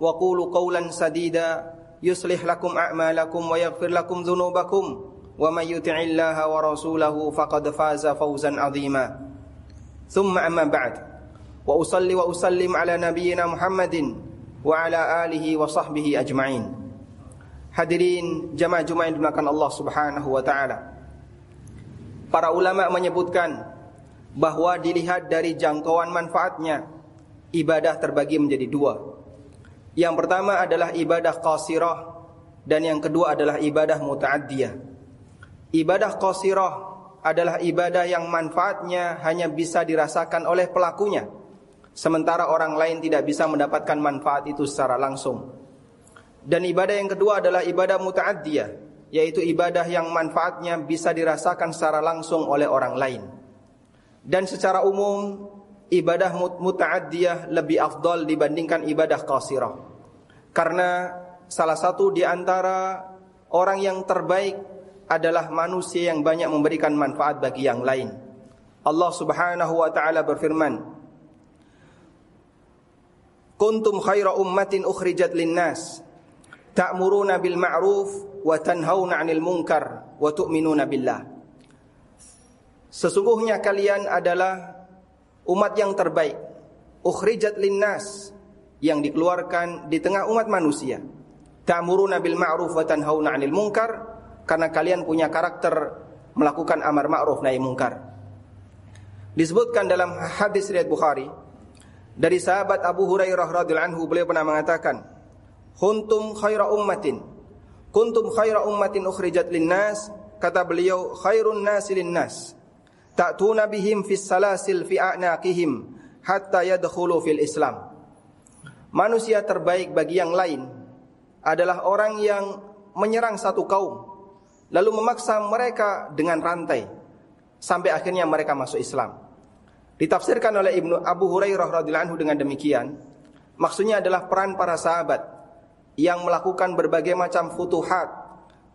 وقولوا قولا سديدا يصلح لكم أعمالكم ويغفر لكم ذنوبكم ومن يطع الله ورسوله فقد فاز فوزا عظيما ثم أما بعد وأصلي وأسلم على نبينا محمد وعلى آله وصحبه أجمعين Hadirin jamaah Jumat yang dimakan Allah Subhanahu wa taala. Para ulama menyebutkan bahwa dilihat dari jangkauan manfaatnya ibadah terbagi menjadi dua. Yang pertama adalah ibadah qasirah dan yang kedua adalah ibadah muta'addiyah. Ibadah qasirah adalah ibadah yang manfaatnya hanya bisa dirasakan oleh pelakunya sementara orang lain tidak bisa mendapatkan manfaat itu secara langsung. Dan ibadah yang kedua adalah ibadah muta'addiyah, yaitu ibadah yang manfaatnya bisa dirasakan secara langsung oleh orang lain. Dan secara umum ibadah muta'addiyah lebih afdal dibandingkan ibadah qasirah. Karena salah satu di antara orang yang terbaik adalah manusia yang banyak memberikan manfaat bagi yang lain. Allah Subhanahu wa taala berfirman, "Kuntum khaira ummatin ukhrijat lin-nas." ta'muruna bil ma'ruf wa tanhauna 'anil munkar wa tu'minuna billah. Sesungguhnya kalian adalah umat yang terbaik, ukhrijat linnas yang dikeluarkan di tengah umat manusia. Ta'muruna bil ma'ruf wa tanhauna 'anil munkar karena kalian punya karakter melakukan amar ma'ruf nahi munkar. Disebutkan dalam hadis riwayat Bukhari dari sahabat Abu Hurairah radhiyallahu anhu beliau pernah mengatakan, Kuntum khaira ummatin. Kuntum khaira ummatin ukhrijat linnas. Kata beliau, khairun nasi linnas. Ta'tuna bihim fis salasil fi a'naqihim hatta yadkhulu fil Islam. Manusia terbaik bagi yang lain adalah orang yang menyerang satu kaum lalu memaksa mereka dengan rantai sampai akhirnya mereka masuk Islam. Ditafsirkan oleh Ibnu Abu Hurairah radhiyallahu anhu dengan demikian, maksudnya adalah peran para sahabat yang melakukan berbagai macam futuhat,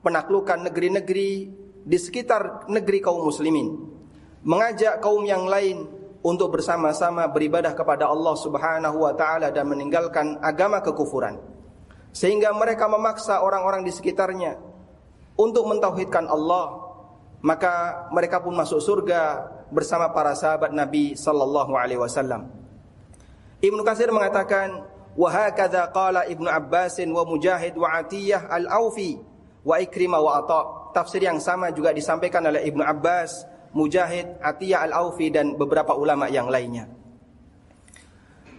penaklukan negeri-negeri di sekitar negeri kaum muslimin, mengajak kaum yang lain untuk bersama-sama beribadah kepada Allah Subhanahu wa taala dan meninggalkan agama kekufuran. Sehingga mereka memaksa orang-orang di sekitarnya untuk mentauhidkan Allah, maka mereka pun masuk surga bersama para sahabat Nabi sallallahu alaihi wasallam. Ibnu Katsir mengatakan, "Wa hakadha qala Ibnu Abbas wa Mujahid wa Atiyah al-Aufi wa Ikrimah wa Atha." Tafsir yang sama juga disampaikan oleh Ibnu Abbas Mujahid, Atiyah Al-Aufi dan beberapa ulama yang lainnya.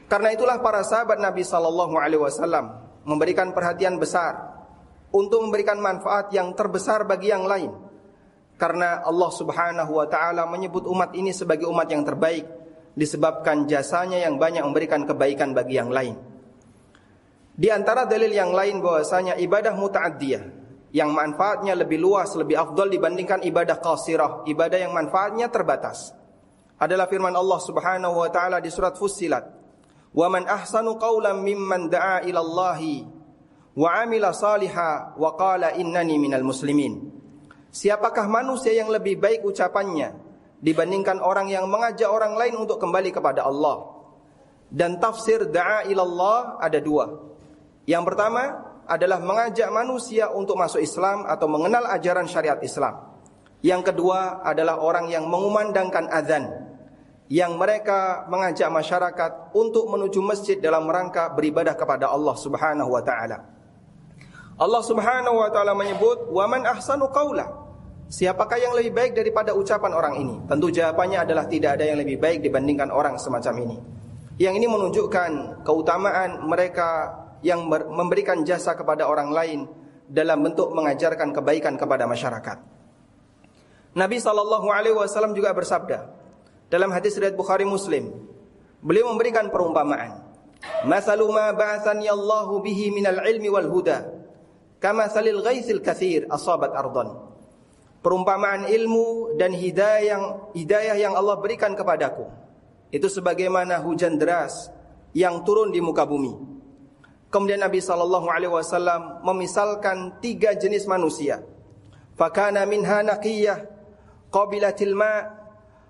Karena itulah para sahabat Nabi sallallahu alaihi wasallam memberikan perhatian besar untuk memberikan manfaat yang terbesar bagi yang lain. Karena Allah Subhanahu wa taala menyebut umat ini sebagai umat yang terbaik disebabkan jasanya yang banyak memberikan kebaikan bagi yang lain. Di antara dalil yang lain bahwasanya ibadah muta'addiyah yang manfaatnya lebih luas, lebih afdal dibandingkan ibadah qasirah, ibadah yang manfaatnya terbatas. Adalah firman Allah Subhanahu wa taala di surat Fussilat. "Wa man ahsanu qawlan mimman da'a ila Allah wa 'amila saliha wa qala innani minal muslimin." Siapakah manusia yang lebih baik ucapannya dibandingkan orang yang mengajak orang lain untuk kembali kepada Allah? Dan tafsir da'a ila Allah ada dua. Yang pertama adalah mengajak manusia untuk masuk Islam atau mengenal ajaran syariat Islam. Yang kedua adalah orang yang mengumandangkan azan yang mereka mengajak masyarakat untuk menuju masjid dalam rangka beribadah kepada Allah Subhanahu wa taala. Allah Subhanahu wa taala menyebut wa man ahsanu qaula Siapakah yang lebih baik daripada ucapan orang ini? Tentu jawabannya adalah tidak ada yang lebih baik dibandingkan orang semacam ini. Yang ini menunjukkan keutamaan mereka yang memberikan jasa kepada orang lain dalam bentuk mengajarkan kebaikan kepada masyarakat. Nabi sallallahu alaihi wasallam juga bersabda dalam hadis riwayat Bukhari Muslim. Beliau memberikan perumpamaan. Masalu ma ba'athani Allahu bihi minal ilmi wal huda kama salil ghaisil kathir asabat ardon. Perumpamaan ilmu dan hidayah yang hidayah yang Allah berikan kepadaku itu sebagaimana hujan deras yang turun di muka bumi Kemudian Nabi sallallahu alaihi wasallam memisalkan tiga jenis manusia. Fakana minha naqiyah qabilatil ma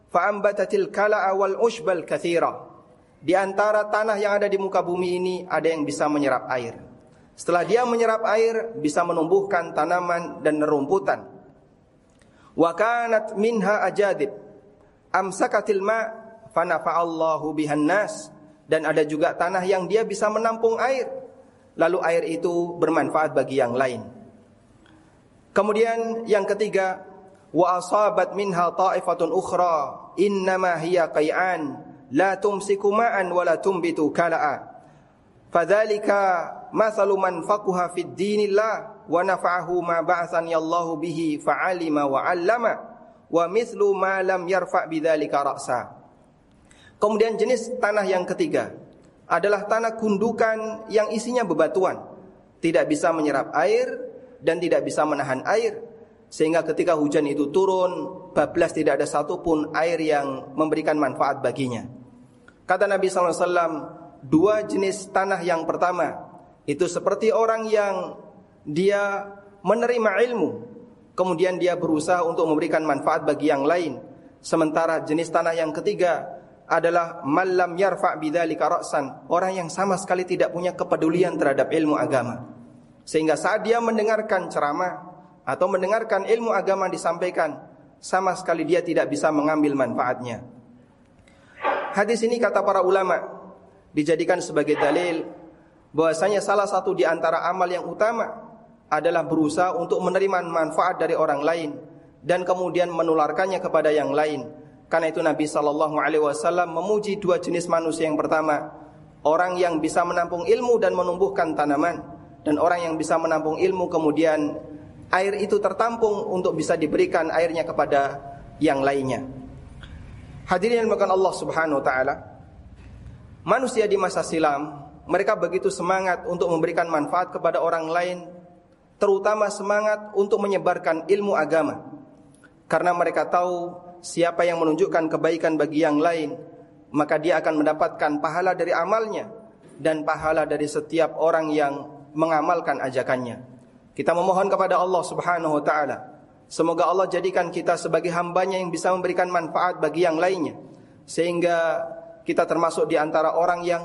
fa'ambatatil kala'a wal ushbal kathira. Di antara tanah yang ada di muka bumi ini ada yang bisa menyerap air. Setelah dia menyerap air bisa menumbuhkan tanaman dan nerumputan. Wa kanat minha ajadib amsakatil ma fanafa'allahu bihan nas dan ada juga tanah yang dia bisa menampung air lalu air itu bermanfaat bagi yang lain. Kemudian yang ketiga, wa asabat minha ta'ifatun ukhra innama hiya qai'an la tumsiku ma'an wa la tumbitu kala'a. Fadzalika mathalu man faqaha fid dinillah wa nafa'ahu ma ba'athani Allahu bihi fa'alima wa 'allama wa mithlu ma lam yarfa' bidzalika ra'sa. Kemudian jenis tanah yang ketiga, adalah tanah gundukan yang isinya bebatuan, tidak bisa menyerap air dan tidak bisa menahan air. Sehingga ketika hujan itu turun, bablas tidak ada satupun air yang memberikan manfaat baginya. Kata Nabi SAW, dua jenis tanah yang pertama, itu seperti orang yang dia menerima ilmu, kemudian dia berusaha untuk memberikan manfaat bagi yang lain. Sementara jenis tanah yang ketiga, adalah malam yarfa bidzalika ra'san, orang yang sama sekali tidak punya kepedulian terhadap ilmu agama. Sehingga saat dia mendengarkan ceramah atau mendengarkan ilmu agama disampaikan, sama sekali dia tidak bisa mengambil manfaatnya. Hadis ini kata para ulama dijadikan sebagai dalil bahwasanya salah satu di antara amal yang utama adalah berusaha untuk menerima manfaat dari orang lain dan kemudian menularkannya kepada yang lain karena itu Nabi Shallallahu Alaihi Wasallam memuji dua jenis manusia yang pertama, orang yang bisa menampung ilmu dan menumbuhkan tanaman, dan orang yang bisa menampung ilmu kemudian air itu tertampung untuk bisa diberikan airnya kepada yang lainnya. Hadirin yang Allah Subhanahu Wa Taala, manusia di masa silam mereka begitu semangat untuk memberikan manfaat kepada orang lain, terutama semangat untuk menyebarkan ilmu agama, karena mereka tahu siapa yang menunjukkan kebaikan bagi yang lain, maka dia akan mendapatkan pahala dari amalnya dan pahala dari setiap orang yang mengamalkan ajakannya. Kita memohon kepada Allah Subhanahu wa taala, semoga Allah jadikan kita sebagai hambanya yang bisa memberikan manfaat bagi yang lainnya sehingga kita termasuk di antara orang yang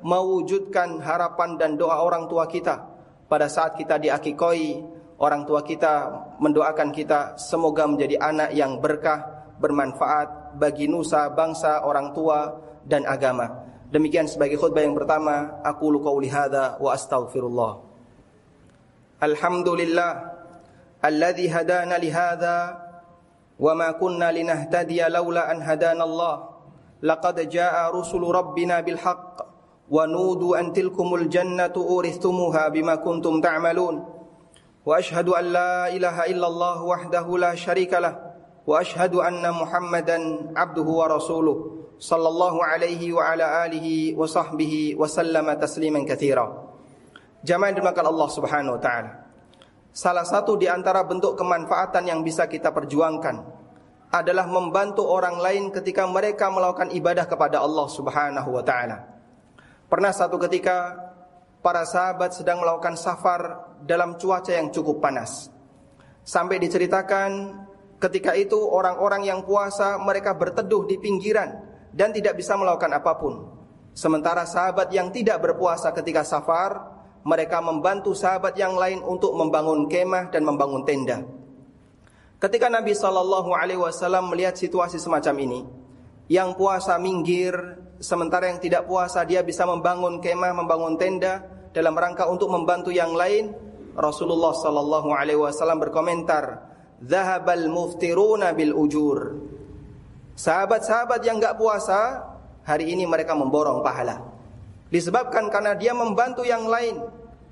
mewujudkan harapan dan doa orang tua kita pada saat kita diakikoi orang tua kita mendoakan kita semoga menjadi anak yang berkah bermanfaat bagi nusa, bangsa, orang tua dan agama. Demikian sebagai khutbah yang pertama, aku qauli hadza wa astaghfirullah. Alhamdulillah alladzi hadana li hadza wa ma kunna linahtadiya laula an hadana Allah. Laqad jaa rusulu rabbina bil haqq wa nudu an tilkumul jannatu urithumuha bima kuntum ta'malun. Wa ashhadu an la ilaha illallah wahdahu la syarika lahu واشهد ان محمدا عبده ورسوله صلى الله عليه وعلى اله وصحبه وسلم تسليما كثيرا Jamaah dimakan Allah Subhanahu wa taala. Salah satu di antara bentuk kemanfaatan yang bisa kita perjuangkan adalah membantu orang lain ketika mereka melakukan ibadah kepada Allah Subhanahu wa taala. Pernah satu ketika para sahabat sedang melakukan safar dalam cuaca yang cukup panas. Sampai diceritakan Ketika itu orang-orang yang puasa mereka berteduh di pinggiran dan tidak bisa melakukan apa pun. Sementara sahabat yang tidak berpuasa ketika safar, mereka membantu sahabat yang lain untuk membangun kemah dan membangun tenda. Ketika Nabi Shallallahu Alaihi Wasallam melihat situasi semacam ini, yang puasa minggir, sementara yang tidak puasa dia bisa membangun kemah, membangun tenda dalam rangka untuk membantu yang lain. Rasulullah Shallallahu Alaihi Wasallam berkomentar, dhahabal muftiruna bil ujur. Sahabat-sahabat yang enggak puasa, hari ini mereka memborong pahala. Disebabkan karena dia membantu yang lain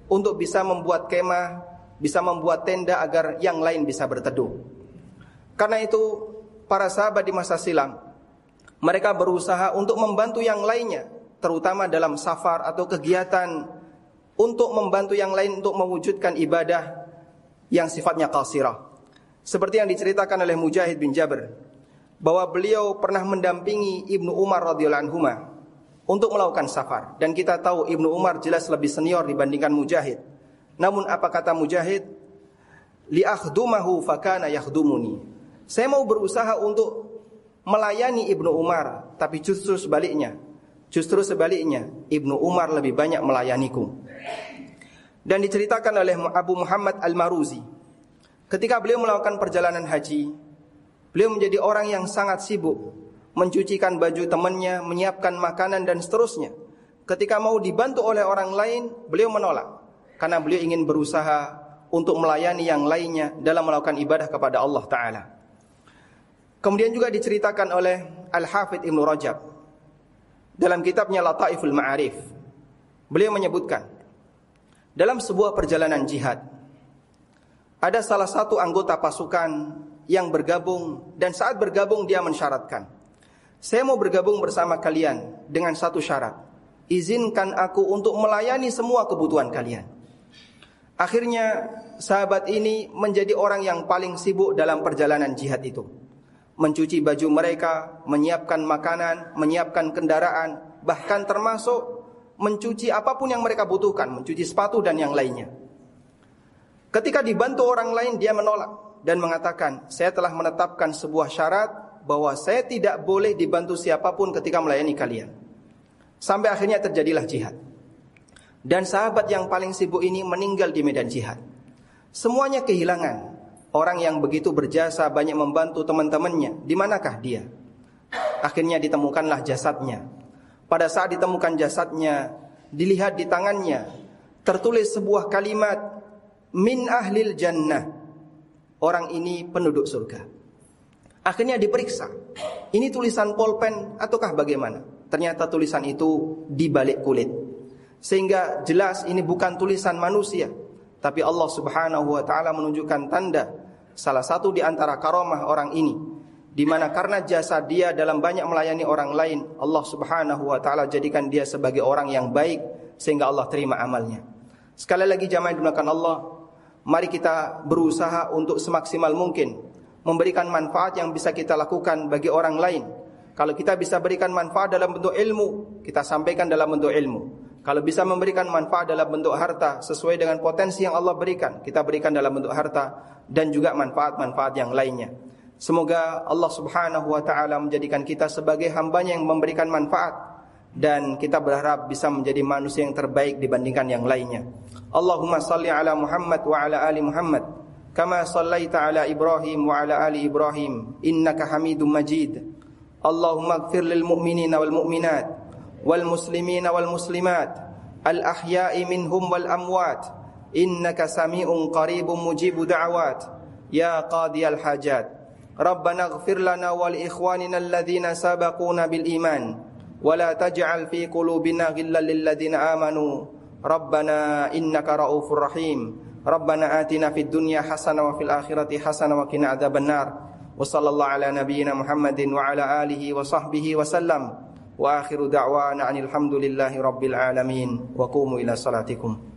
untuk bisa membuat kemah, bisa membuat tenda agar yang lain bisa berteduh. Karena itu, para sahabat di masa silam, mereka berusaha untuk membantu yang lainnya, terutama dalam safar atau kegiatan untuk membantu yang lain untuk mewujudkan ibadah yang sifatnya qasirah. Seperti yang diceritakan oleh Mujahid bin Jabir bahwa beliau pernah mendampingi Ibnu Umar radhiyallahu anhu untuk melakukan safar dan kita tahu Ibnu Umar jelas lebih senior dibandingkan Mujahid. Namun apa kata Mujahid? Li akhdumahu fakana yakhdumuni. Saya mau berusaha untuk melayani Ibnu Umar, tapi justru sebaliknya. Justru sebaliknya, Ibnu Umar lebih banyak melayaniku. Dan diceritakan oleh Abu Muhammad Al-Maruzi, ketika beliau melakukan perjalanan haji, beliau menjadi orang yang sangat sibuk mencucikan baju temannya, menyiapkan makanan dan seterusnya. Ketika mau dibantu oleh orang lain, beliau menolak karena beliau ingin berusaha untuk melayani yang lainnya dalam melakukan ibadah kepada Allah taala. Kemudian juga diceritakan oleh Al-Hafidh Ibnu Rajab dalam kitabnya Lataiful Ma'arif. Beliau menyebutkan dalam sebuah perjalanan jihad ada salah satu anggota pasukan yang bergabung dan saat bergabung dia mensyaratkan saya mau bergabung bersama kalian dengan satu syarat. Izinkan aku untuk melayani semua kebutuhan kalian. Akhirnya sahabat ini menjadi orang yang paling sibuk dalam perjalanan jihad itu. Mencuci baju mereka, menyiapkan makanan, menyiapkan kendaraan, bahkan termasuk mencuci apa pun yang mereka butuhkan, mencuci sepatu dan yang lainnya. Ketika dibantu orang lain dia menolak dan mengatakan, "Saya telah menetapkan sebuah syarat bahwa saya tidak boleh dibantu siapa pun ketika melayani kalian." Sampai akhirnya terjadilah jihad. Dan sahabat yang paling sibuk ini meninggal di medan jihad. Semuanya kehilangan Orang yang begitu berjasa banyak membantu teman-temannya, di manakah dia? Akhirnya ditemukanlah jasadnya. Pada saat ditemukan jasadnya, dilihat di tangannya tertulis sebuah kalimat min ahlil jannah. Orang ini penduduk surga. Akhirnya diperiksa. Ini tulisan polpen ataukah bagaimana? Ternyata tulisan itu di balik kulit. Sehingga jelas ini bukan tulisan manusia, tapi Allah Subhanahu wa taala menunjukkan tanda salah satu di antara karomah orang ini di mana karena jasa dia dalam banyak melayani orang lain Allah Subhanahu wa taala jadikan dia sebagai orang yang baik sehingga Allah terima amalnya. Sekali lagi jamaah dimuliakan Allah, mari kita berusaha untuk semaksimal mungkin memberikan manfaat yang bisa kita lakukan bagi orang lain. Kalau kita bisa berikan manfaat dalam bentuk ilmu, kita sampaikan dalam bentuk ilmu. Kalau bisa memberikan manfaat dalam bentuk harta sesuai dengan potensi yang Allah berikan, kita berikan dalam bentuk harta dan juga manfaat-manfaat yang lainnya. Semoga Allah Subhanahu wa taala menjadikan kita sebagai hambanya yang memberikan manfaat dan kita berharap bisa menjadi manusia yang terbaik dibandingkan yang lainnya. Allahumma salli ala Muhammad wa ala ali Muhammad kama sallaita ala Ibrahim wa ala ali Ibrahim innaka Hamidum Majid. Allahumma ighfir lil mu'minina wal mu'minat wal muslimina wal muslimat al ahya'i minhum wal amwat innaka sami'un qaribun mujibu da'awat ya qadiyal hajat. Rabbana ighfir lana wal ikhwanina alladhina sabaquna bil iman. ولا تجعل في قلوبنا غلا للذين آمنوا. ربنا إنك رؤوف رحيم. ربنا آتنا في الدنيا حسنة وفي الآخرة حسنة وقنا عذاب النار. وصلى الله على نبينا محمد وعلى آله وصحبه وسلم. akhiru da'wana anil hamdulillahi rabbil alamin wa qumu ila salatikum